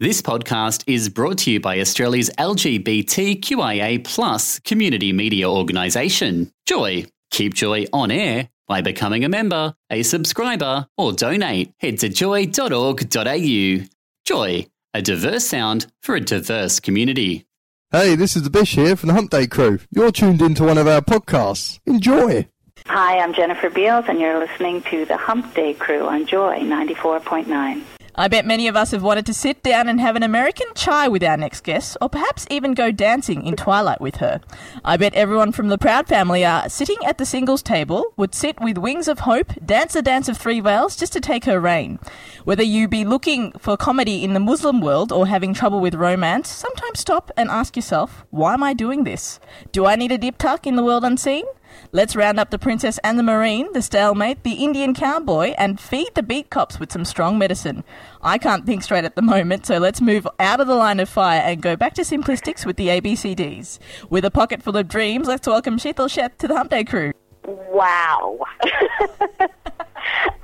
This podcast is brought to you by Australia's LGBTQIA plus community media organisation, Joy. Keep Joy on air by becoming a member, a subscriber, or donate. Head to joy.org.au. Joy, a diverse sound for a diverse community. Hey, this is the Bish here from the Hump Day Crew. You're tuned into one of our podcasts. Enjoy. Hi, I'm Jennifer Beals, and you're listening to the Hump Day Crew on Joy 94.9. I bet many of us have wanted to sit down and have an American chai with our next guest, or perhaps even go dancing in Twilight with her. I bet everyone from the Proud family are sitting at the singles table, would sit with wings of hope, dance a dance of three veils just to take her reign. Whether you be looking for comedy in the Muslim world or having trouble with romance, sometimes stop and ask yourself, why am I doing this? Do I need a dip tuck in the world unseen? Let's round up the princess and the marine, the stalemate, the Indian cowboy, and feed the beat cops with some strong medicine. I can't think straight at the moment, so let's move out of the line of fire and go back to simplistics with the ABCDs. With a pocket full of dreams, let's welcome Sheetal Sheth to the Hump Day crew. Wow.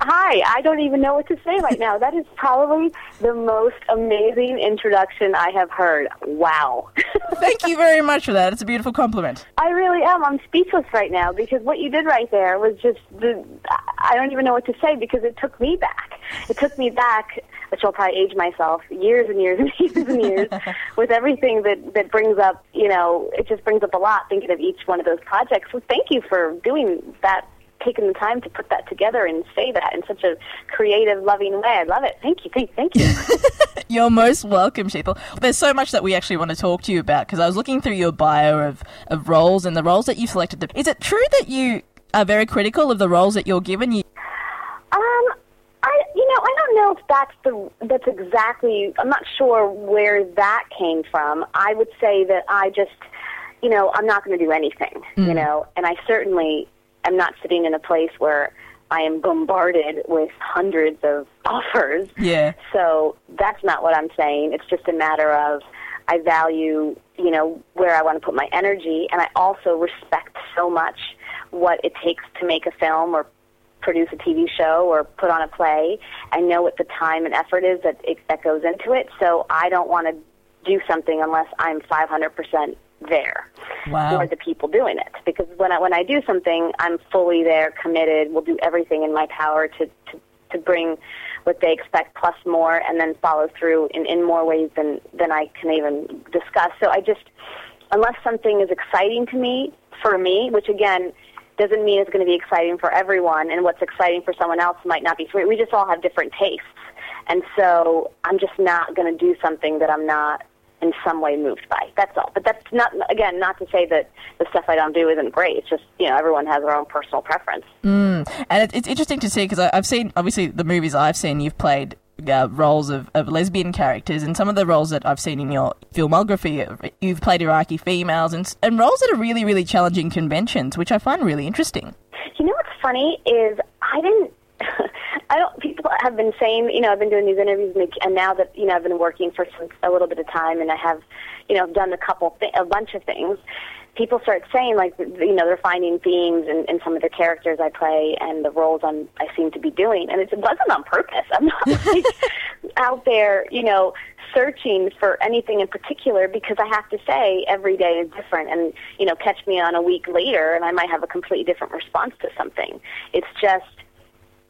Hi, I don't even know what to say right now. That is probably the most amazing introduction I have heard. Wow. Thank you very much for that. It's a beautiful compliment. I really am. I'm speechless right now because what you did right there was just the I don't even know what to say because it took me back. It took me back, which I'll probably age myself years and years and years and years with everything that that brings up, you know, it just brings up a lot thinking of each one of those projects. So thank you for doing that taken the time to put that together and say that in such a creative, loving way. I love it. Thank you, thank, thank you. You're most welcome, Sheetal. There's so much that we actually want to talk to you about because I was looking through your bio of, of roles and the roles that you selected. Is it true that you are very critical of the roles that you're given? You Um, I you know I don't know if that's the that's exactly. I'm not sure where that came from. I would say that I just you know I'm not going to do anything. You know, and I certainly am not sitting in a place where I am bombarded with hundreds of offers. Yeah. So that's not what I'm saying. It's just a matter of I value, you know, where I want to put my energy, and I also respect so much what it takes to make a film or produce a TV show or put on a play. I know what the time and effort is that it, that goes into it. So I don't want to do something unless I'm 500% there Wow. for the people doing it. Because when I when I do something, I'm fully there, committed. Will do everything in my power to to, to bring what they expect plus more, and then follow through in, in more ways than than I can even discuss. So I just unless something is exciting to me for me, which again doesn't mean it's going to be exciting for everyone, and what's exciting for someone else might not be for me. We just all have different tastes, and so I'm just not going to do something that I'm not in some way moved by. That's all. But that's not again not to say that the stuff I don't do isn't great. It's just you know everyone has their own personal preference. And it, it's interesting to see because I've seen, obviously, the movies I've seen, you've played uh, roles of, of lesbian characters, and some of the roles that I've seen in your filmography, you've played Iraqi females and, and roles that are really, really challenging conventions, which I find really interesting. You know what's funny is I didn't. I don't. People have been saying, you know, I've been doing these interviews, and, and now that you know, I've been working for some, a little bit of time, and I have, you know, done a couple, th- a bunch of things. People start saying, like, you know, they're finding themes in, in some of the characters I play and the roles I'm, I seem to be doing, and it wasn't on purpose. I'm not like, out there, you know, searching for anything in particular because I have to say every day is different and you know catch me on a week later and I might have a completely different response to something. It's just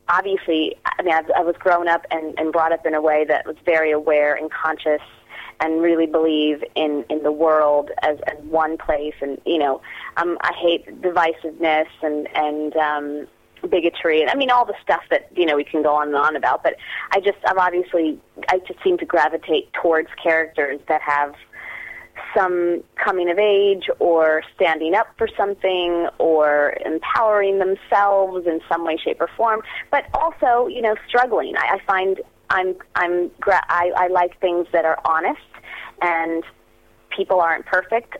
obviously I mean I, I was grown up and, and brought up in a way that was very aware and conscious and really believe in in the world as, as one place. And you know um, I hate divisiveness and and um, bigotry and I mean all the stuff that you know we can go on and on about. But I just I'm obviously I just seem to gravitate towards characters that have some coming of age or standing up for something or empowering themselves in some way shape or form but also you know struggling. I, I find I'm I'm I, I like things that are honest and people aren't perfect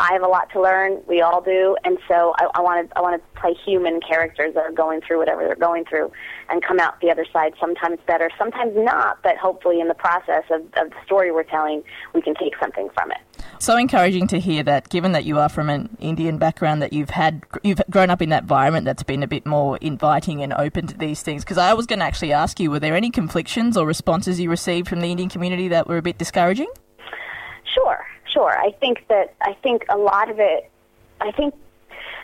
I have a lot to learn. We all do, and so I, I want to I want to play human characters that are going through whatever they're going through, and come out the other side. Sometimes better, sometimes not. But hopefully, in the process of, of the story we're telling, we can take something from it. So encouraging to hear that, given that you are from an Indian background, that you've had you've grown up in that environment that's been a bit more inviting and open to these things. Because I was going to actually ask you, were there any conflictions or responses you received from the Indian community that were a bit discouraging? Sure, sure. I think that I think a lot of it. I think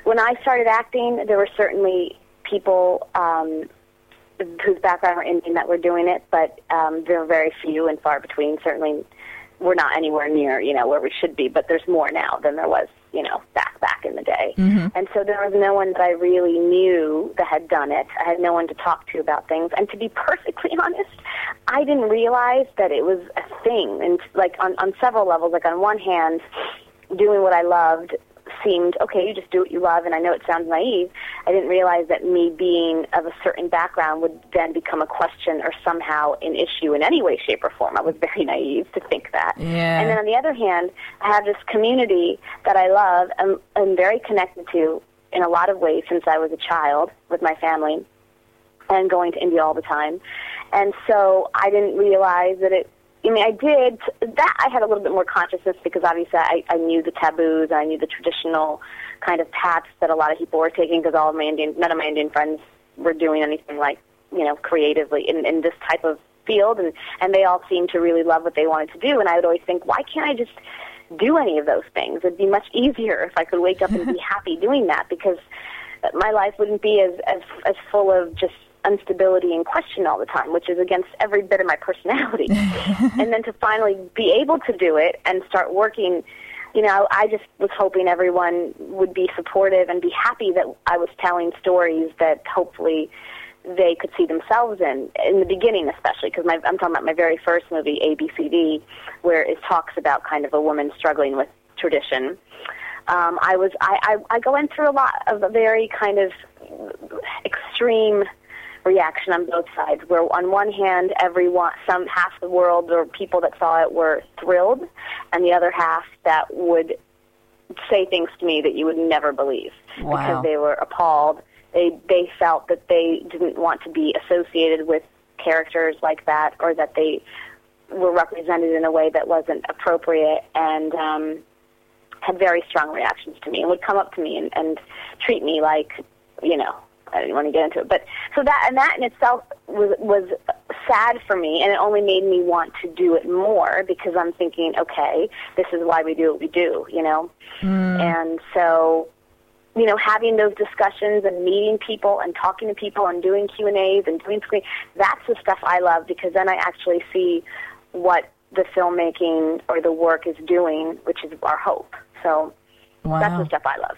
when I started acting, there were certainly people um, whose background were Indian that were doing it, but um, there were very few and far between. Certainly, we're not anywhere near you know where we should be, but there's more now than there was you know back back in the day. Mm-hmm. And so there was no one that I really knew that had done it. I had no one to talk to about things. And to be perfectly honest, I didn't realize that it was a thing. And like on on several levels, like on one hand, doing what I loved seemed okay. You just do what you love, and I know it sounds naive. I didn't realize that me being of a certain background would then become a question or somehow an issue in any way, shape, or form. I was very naive to think that. Yeah. And then on the other hand, I have this community that I love and am very connected to in a lot of ways since I was a child with my family and going to India all the time. And so I didn't realize that it I mean, I did that. I had a little bit more consciousness because obviously I, I knew the taboos. I knew the traditional kind of paths that a lot of people were taking because all of my Indian, none of my Indian friends were doing anything like you know creatively in, in this type of field, and and they all seemed to really love what they wanted to do. And I would always think, why can't I just do any of those things? It'd be much easier if I could wake up and be happy doing that because my life wouldn't be as as as full of just instability and question all the time, which is against every bit of my personality. and then to finally be able to do it and start working, you know, I just was hoping everyone would be supportive and be happy that I was telling stories that hopefully they could see themselves in in the beginning especially because I'm talking about my very first movie ABCD where it talks about kind of a woman struggling with tradition um, I was I, I I go in through a lot of a very kind of extreme reaction on both sides. Where on one hand, everyone, some half the world or people that saw it were thrilled, and the other half that would say things to me that you would never believe Wow. because they were appalled. They they felt that they didn't want to be associated with characters like that, or that they were represented in a way that wasn't appropriate, and um, had very strong reactions to me, and would come up to me and, and treat me like, you know, I didn't want to get into it, but so that and that in itself was was sad for me, and it only made me want to do it more because I'm thinking, okay, this is why we do what we do, you know, hmm. and so you know, having those discussions and meeting people and talking to people and doing Q and A's and doing screen, that's the stuff I love because then I actually see what the filmmaking or the work is doing, which is our hope. So Wow. that's the stuff I love.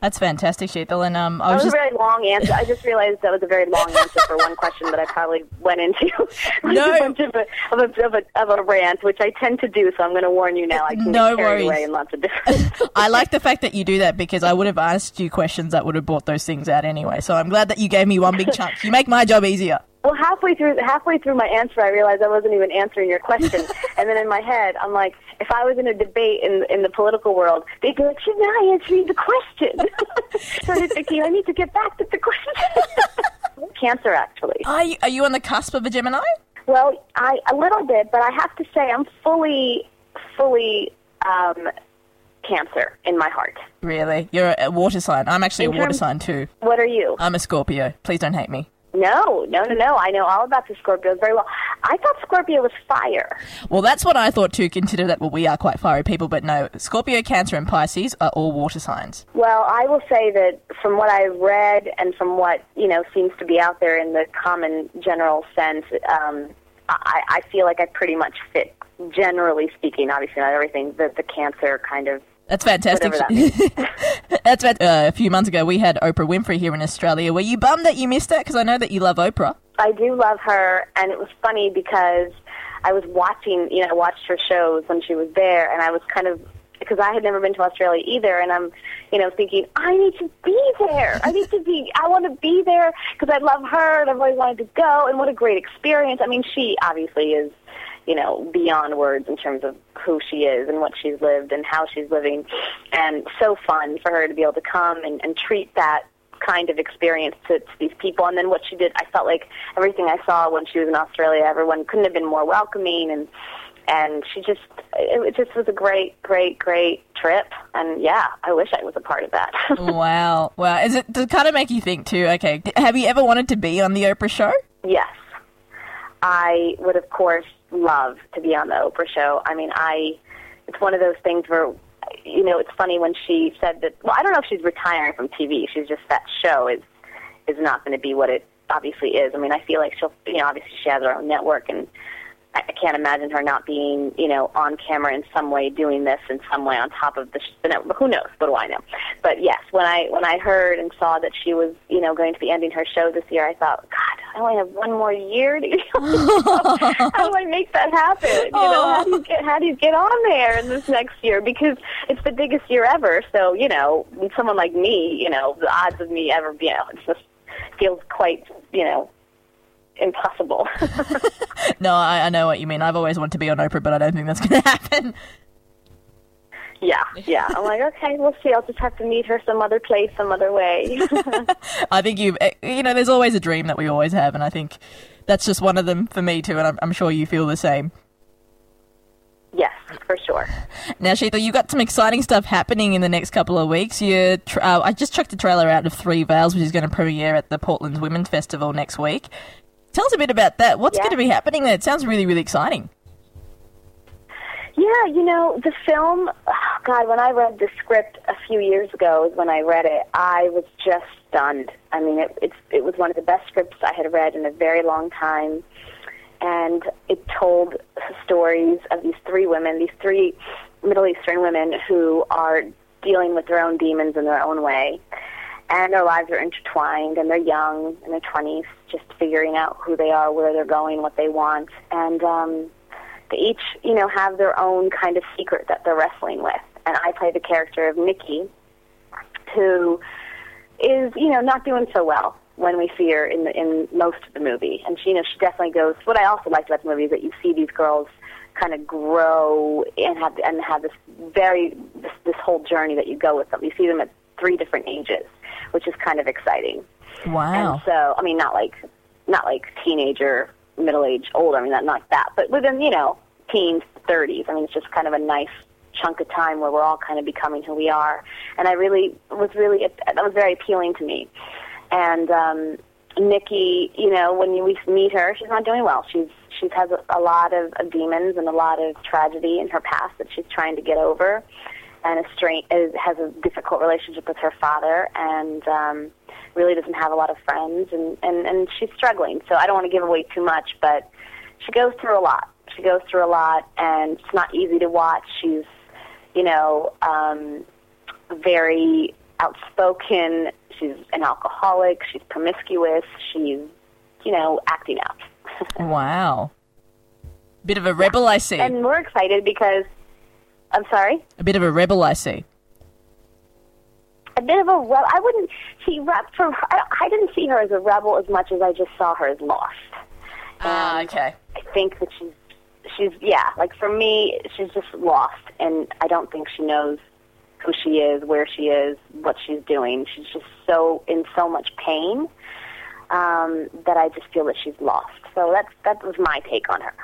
That's fantastic, Sheetal. And um, I That was was just a very long answer. I just realized that was a very long answer for one question that I probably went into. No. a bunch of a, of, a, of, a, of a rant, which I tend to do, so I'm going to warn you now. I can No get carried worries. away in lots of different... I like the fact that you do that because I would have asked you questions that would have brought those things out anyway. So I'm glad that you gave me one big chunk. You make my job easier. Well, halfway through halfway through my answer, I realized I wasn't even answering your question. and then in my head, I'm like, if I was in a debate in in the political world, they'd be like, "You're not answering the question." so I was thinking, I need to get back to the question. Cancer, actually. Are you, are you on the cusp of a Gemini? Well, I a little bit, but I have to say, I'm fully, fully um, Cancer in my heart. Really? You're a water sign. I'm actually In a water terms- sign too. What are you? I'm a Scorpio. Please don't hate me. No, no, no, no. I know all about the Scorpios very well. I thought Scorpio was fire. Well, that's what I thought too. Consider that well, we are quite fiery people, but no, Scorpio, Cancer, and Pisces are all water signs. Well, I will say that from what I've read and from what you know seems to be out there in the common general sense, um, I, I feel like I pretty much fit. Generally speaking, obviously not everything. The the cancer kind of That's fantastic. That That's fan- uh, a few months ago we had Oprah Winfrey here in Australia. Were you bummed that you missed it? Because I know that you love Oprah. I do love her, and it was funny because I was watching, you know, I watched her shows when she was there, and I was kind of because I had never been to Australia either, and I'm, you know, thinking I need to be there. I need to be. I want to be there because I love her, and I've always wanted to go. And what a great experience! I mean, she obviously is, you know, beyond words in terms of who she is and what she's lived and how she's living. And so fun for her to be able to come and, and treat that kind of experience to, to these people. And then what she did, I felt like everything I saw when she was in Australia, everyone couldn't have been more welcoming. And and she just it, just was a great great great trip. And yeah i wish i was a part of that. Wow. Wow. Is it does it kind of make you think too okay have you ever wanted to be on the oprah show? Yes. I would of course love to be on the oprah show. I mean i it's one of those things where you know it's funny when she said that well i don't know if she's retiring from tv she's just that show is is not going to be what it obviously is. I mean i feel like she'll you know obviously she has her own network and I can't imagine her not being, you know, on camera in some way doing this in some way on top of the, network. Who knows? What do I know? But yes, when I when I heard and saw that she was, you know, going to be ending her show this year, I thought, God, I only have one more year to How do I make that happen? You know, how do you get how do you get on there in this next year? Because it's the biggest year ever. So you know, someone like me, you know, the odds of me ever, you know, it just feels quite, you know, impossible. no, I, I know what you mean. I've always wanted to be on Oprah, but I don't think that's going to happen. Yeah, yeah. I'm like, okay, we'll see. I'll just have to meet her some other place, some other way. I think you, eh, you know, there's always a dream that we always have, and I think that's just one of them for me too, and I'm, I'm sure you feel the same. Yes, for sure. Now, Sheetal, you've got some exciting stuff happening in the next couple of weeks. You, uh, I just chucked a trailer out of Three Veils, which is going to premiere at the Portland Women's Festival next week. Tell us a bit about that. What's Yeah. going to be happening there? It sounds really, really exciting. Yeah, you know, the film, oh, God, when I read the script a few years ago, when I read it, I was just stunned. I mean, it, it's, it was one of the best scripts I had read in a very long time. And it told stories of these three women, these three Middle Eastern women who are dealing with their own demons in their own way. And their lives are intertwined, and they're young, in their 20s, just figuring out who they are, where they're going, what they want. And, um, they each, you know, have their own kind of secret that they're wrestling with. And I play the character of Nikki, who is, you know, not doing so well when we see her in the, in most of the movie. And she, you know, she definitely goes. What I also liked about the movie is that you see these girls kind of grow and have and have this very this, this whole journey that you go with them. You see them at three different ages, which is kind of exciting. Wow. And so, I mean, not like not like teenager, middle age, old. I mean, not like that, but within you know teens, thirties. I mean, it's just kind of a nice chunk of time where we're all kind of becoming who we are. And I really was really that was very appealing to me. And um, Nikki, you know, when you, we meet her, she's not doing well. She's she's has a, a lot of, of demons and a lot of tragedy in her past that she's trying to get over, and a strain is, has a difficult relationship with her father, and um, really doesn't have a lot of friends, and and and she's struggling. So I don't want to give away too much, but she goes through a lot. She goes through a lot, and it's not easy to watch. She's, you know, um, very outspoken. She's an alcoholic. She's promiscuous. She's, you know, acting out. Wow. Bit of a rebel, I see. and we're excited because, I'm sorry, a bit of a rebel, I see. a bit of a rebel. I wouldn't see rep for. I, I didn't see her as a rebel as much as I just saw her as lost. Ah, okay. I think that she's she's yeah, like for me, she's just lost, and I don't think she knows who she is, where she is, what she's doing. She's just so in so much pain um, that I just feel that she's lost. So that's that was my take on her.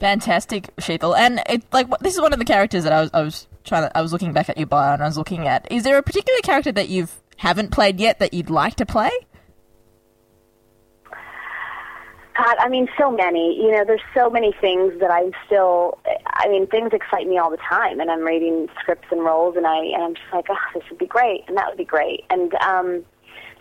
Fantastic, Sheetal. And it, like this is one of the characters that I was I was trying to I was looking back at your bio and I was looking at. Is there a particular character that you've haven't played yet that you'd like to play? God, I mean, so many. You know, there's so many things that I'm still. I mean, things excite me all the time, and I'm reading scripts and roles, and I and I'm just like, oh, this would be great, and that would be great, and um,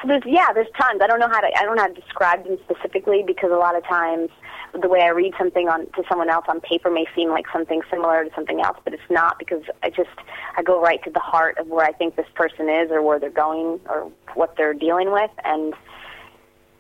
so there's yeah, there's tons. I don't know how to I don't know how to describe them specifically because a lot of times the way I read something on to someone else on paper may seem like something similar to something else, but it's not because I just I go right to the heart of where I think this person is or where they're going or what they're dealing with, and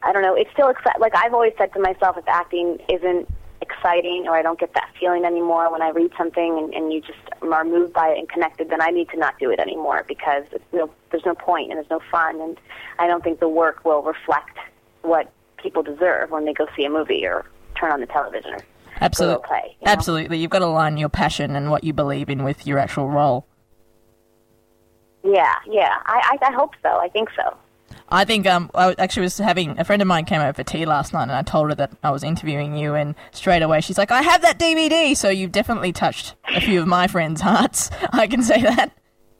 I don't know. It's still exci- like I've always said to myself, if acting isn't exciting or I don't get that feeling anymore when I read something and, and you just are moved by it and connected, then I need to not do it anymore because it's no, there's no point and there's no fun, and I don't think the work will reflect what people deserve when they go see a movie or turn on the television or Absolutely. play. you know? Absolutely. You've got to align your passion and what you believe in with your actual role. Yeah, yeah. I, I I hope so. I think so. I think um, I actually was having a friend of mine came over for tea last night, and I told her that I was interviewing you, and straight away she's like, "I have that DVD." So you've definitely touched a few of my friends' hearts. I can say that.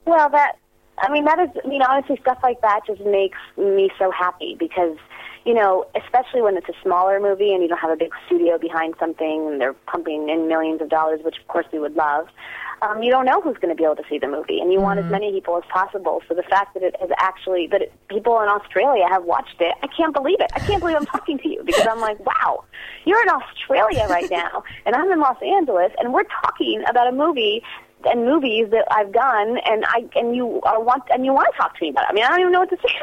Well, that I mean, that is, I mean, honestly, stuff like that just makes me so happy because, you know, especially when it's a smaller movie and you don't have a big studio behind something and they're pumping in millions of dollars, which of course we would love. Um, you don't know who's going to be able to see the movie, and you want as many people as possible. So the fact that it has actually, that it, people in Australia have watched it, I can't believe it. I can't believe I'm talking to you because I'm like, wow, you're in Australia right now, and I'm in Los Angeles, and we're talking about a movie and movies that I've done, and I and you are want and you want to talk to me about it. I mean, I don't even know what to say.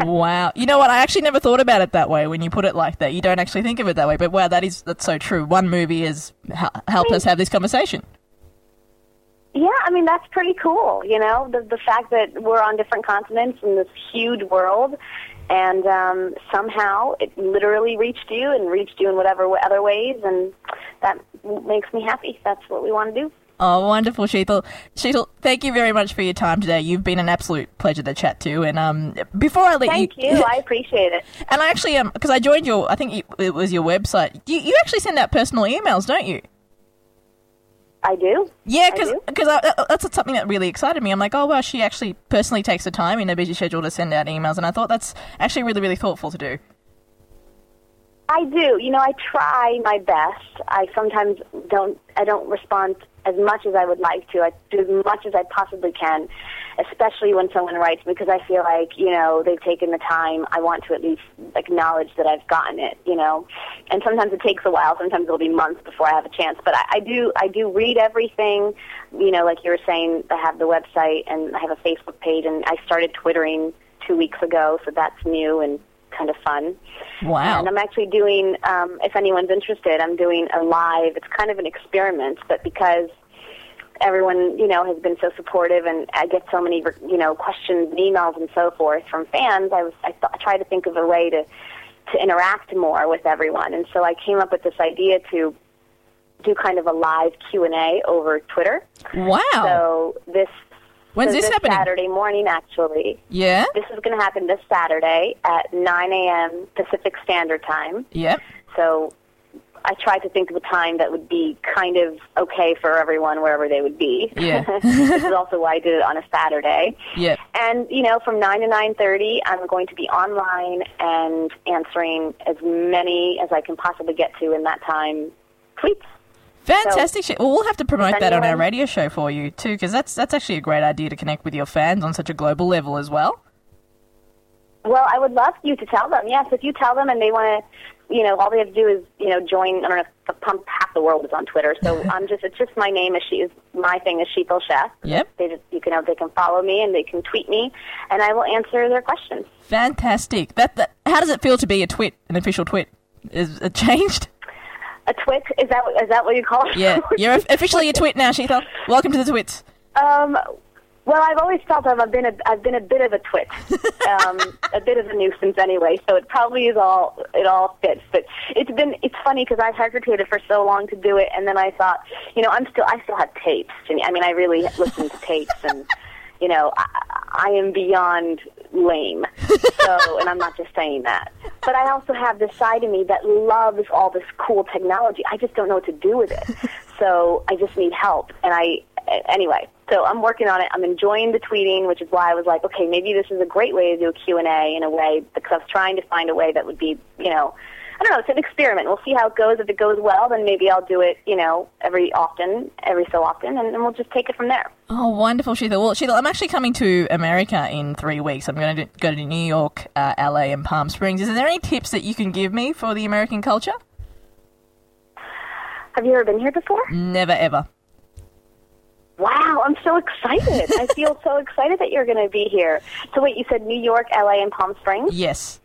Wow. You know what? I actually never thought about it that way when you put it like that. You don't actually think of it that way, but wow, that is that's so true. One movie has hel- helped us have this conversation. yeah, I mean that's pretty cool. You know, the the fact that we're on different continents in this huge world. And um, somehow it literally reached you and reached you in whatever other ways, and that makes me happy. That's what we want to do. Oh, wonderful, Sheetal. Sheetal, thank you very much for your time today. You've been an absolute pleasure to chat to. And um, before I let Thank you. I appreciate it. and I actually um, because I joined your, I think it- was your website. You, you actually send out personal emails, don't you? I do. Yeah, I because that's something that really excited me. I'm like, oh well, she actually personally takes the time in her busy schedule to send out emails, and I thought that's actually really, really thoughtful to do. I do. You know, I try my best. I sometimes don't. I don't respond as much as I would like to. I do as much as I possibly can, especially when someone writes because I feel like you know they've taken the time. I want to at least acknowledge that I've gotten it. You know, and sometimes it takes a while. Sometimes it'll be months before I have a chance. But I, I do. I do read everything. You know, like you were saying, I have the website and I have a Facebook page, and I started twittering two weeks ago, so that's new and kind of fun. Wow. And I'm actually doing, um, if anyone's interested, I'm doing a live. It's kind of an experiment, but because everyone, you know, has been so supportive, and I get so many, you know, questions and emails and so forth from fans, I was, I, th- I tried to think of a way to to interact more with everyone, and so I came up with this idea to do kind of a live Q and A over Twitter. wow. So this. When's so this happening? Saturday morning, actually. yeah. This is going to happen this Saturday at 9 a.m. Pacific Standard Time. Yep. So I tried to think of a time that would be kind of okay for everyone wherever they would be. Yeah. this is also why I did it on a Saturday. Yep. And you know, from 9 to 9:30, I'm going to be online and answering as many as I can possibly get to in that time tweets. Fantastic shit. Well, we'll have to promote that on our radio show for you too, because that's that's actually a great idea to connect with your fans on such a global level as well. Well, I would love you to tell them. Yes, if you tell them and they want to, you know, all they have to do is, you know, join. I don't know. The pump half the world is on Twitter, so I'm um, just. It's just my name is she is my thing is Sheetal Sheth. Yep. They just you can they can follow me and they can tweet me, and I will answer their questions. Fantastic. That, that how does it feel to be a twit, an official twit? Is it changed? A twit is that what- is that what you call it? Yeah, you're officially a twit now, Sheetal. Welcome to the twits. Um, well, I've always felt I've been a I've been a bit of a twit, um, a bit of a nuisance anyway. So it probably is all it all fits. But it's been it's funny because I've hesitated for so long to do it, and then I thought, you know, I'm still I still have tapes. I mean, I really listen to tapes, and you know, I, I am beyond lame. So, and I'm not just saying that. But I also have this side of me that loves all this cool technology. I just don't know what to do with it. So I just need help. And I, anyway, so I'm working on it. I'm enjoying the tweeting, which is why I was like, okay, maybe this is a great way to do a Q&A in a way, because I was trying to find a way that would be, you know, I don't know, it's an experiment. We'll see how it goes. If it goes well, then maybe I'll do it, you know, every often, every so often, and, and we'll just take it from there. Oh, wonderful, Sheetal. Well, Sheetal, I'm actually coming to America in three weeks. I'm going to go to New York, uh, LA, and Palm Springs. Is there any tips that you can give me for the American culture? Have you ever been here before? Never ever. Wow, I'm so excited. I feel so excited that you're going to be here. So wait, you said New York, LA, and Palm Springs? Yes.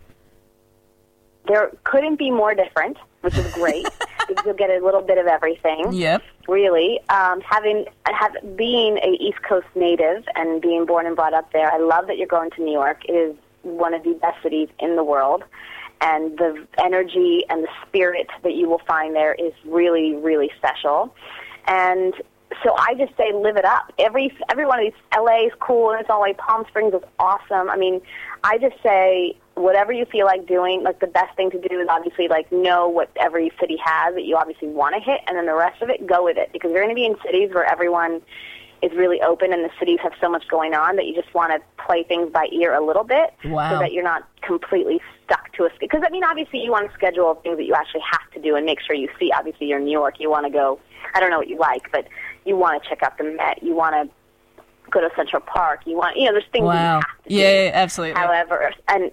There couldn't be more different, which is great because you'll get a little bit of everything. Yep. Really, um, having have being a East Coast native and being born and brought up there, I love that you're going to New York. It is one of the best cities in the world, and the energy and the spirit that you will find there is really, really special. And so I just say live it up. Every every one of these LA is cool and it's all like Palm Springs is awesome. I mean, I just say whatever you feel like doing, like the best thing to do is obviously like know what every city has that you obviously want to hit and then the rest of it go with it because you're going to be in cities where everyone is really open and the cities have so much going on that you just want to play things by ear a little bit Wow. so that you're not completely stuck to a because I mean obviously you want to schedule things that you actually have to do and make sure you see obviously you're in New York you want to go I don't know what you like but you want to check out the Met you want to go to Central Park you want you know there's things Wow. you have to do. Yeah, absolutely. However, and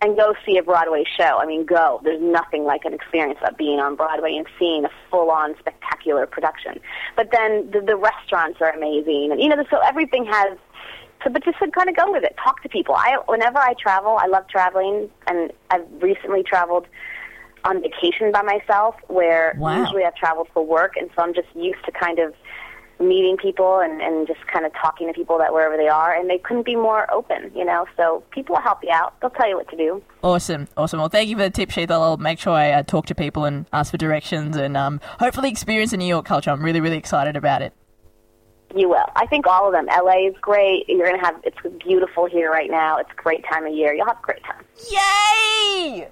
and go see a Broadway show. I mean, go. There's nothing like an experience of being on Broadway and seeing a full-on spectacular production. But then the, the restaurants are amazing, and you know, so everything has. So, but just kind of go with it. Talk to people. I whenever I travel, I love traveling, and I've recently traveled on vacation by myself, where Wow. usually I've traveled for work, and so I'm just used to kind of meeting people and, and just kind of talking to people that wherever they are, and they couldn't be more open, you know. So people will help you out. They'll tell you what to do. Awesome, awesome. Well, thank you for the tip sheet. I'll make sure I uh, talk to people and ask for directions and um, hopefully experience the New York culture. I'm really, really excited about it. You will. I think all of them. LA is great. You're gonna have. It's beautiful here right now. It's a great time of year. You'll have a great time. Yay!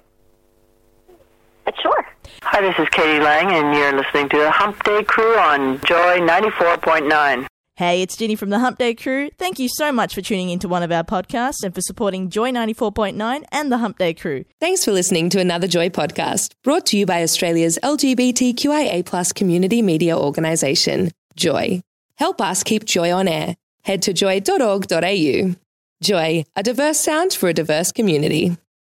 But sure. Hi, this is k.d. lang, and you're listening to the Hump Day Crew on Joy 94.9. Hey, it's Ginni from the Hump Day Crew. Thank you so much for tuning into one of our podcasts and for supporting Joy 94.9 and the Hump Day Crew. Thanks for listening to another Joy podcast brought to you by Australia's LGBTQIA community media organisation, Joy. Help us keep Joy on air. Head to joy.org.au. Joy, a diverse sound for a diverse community.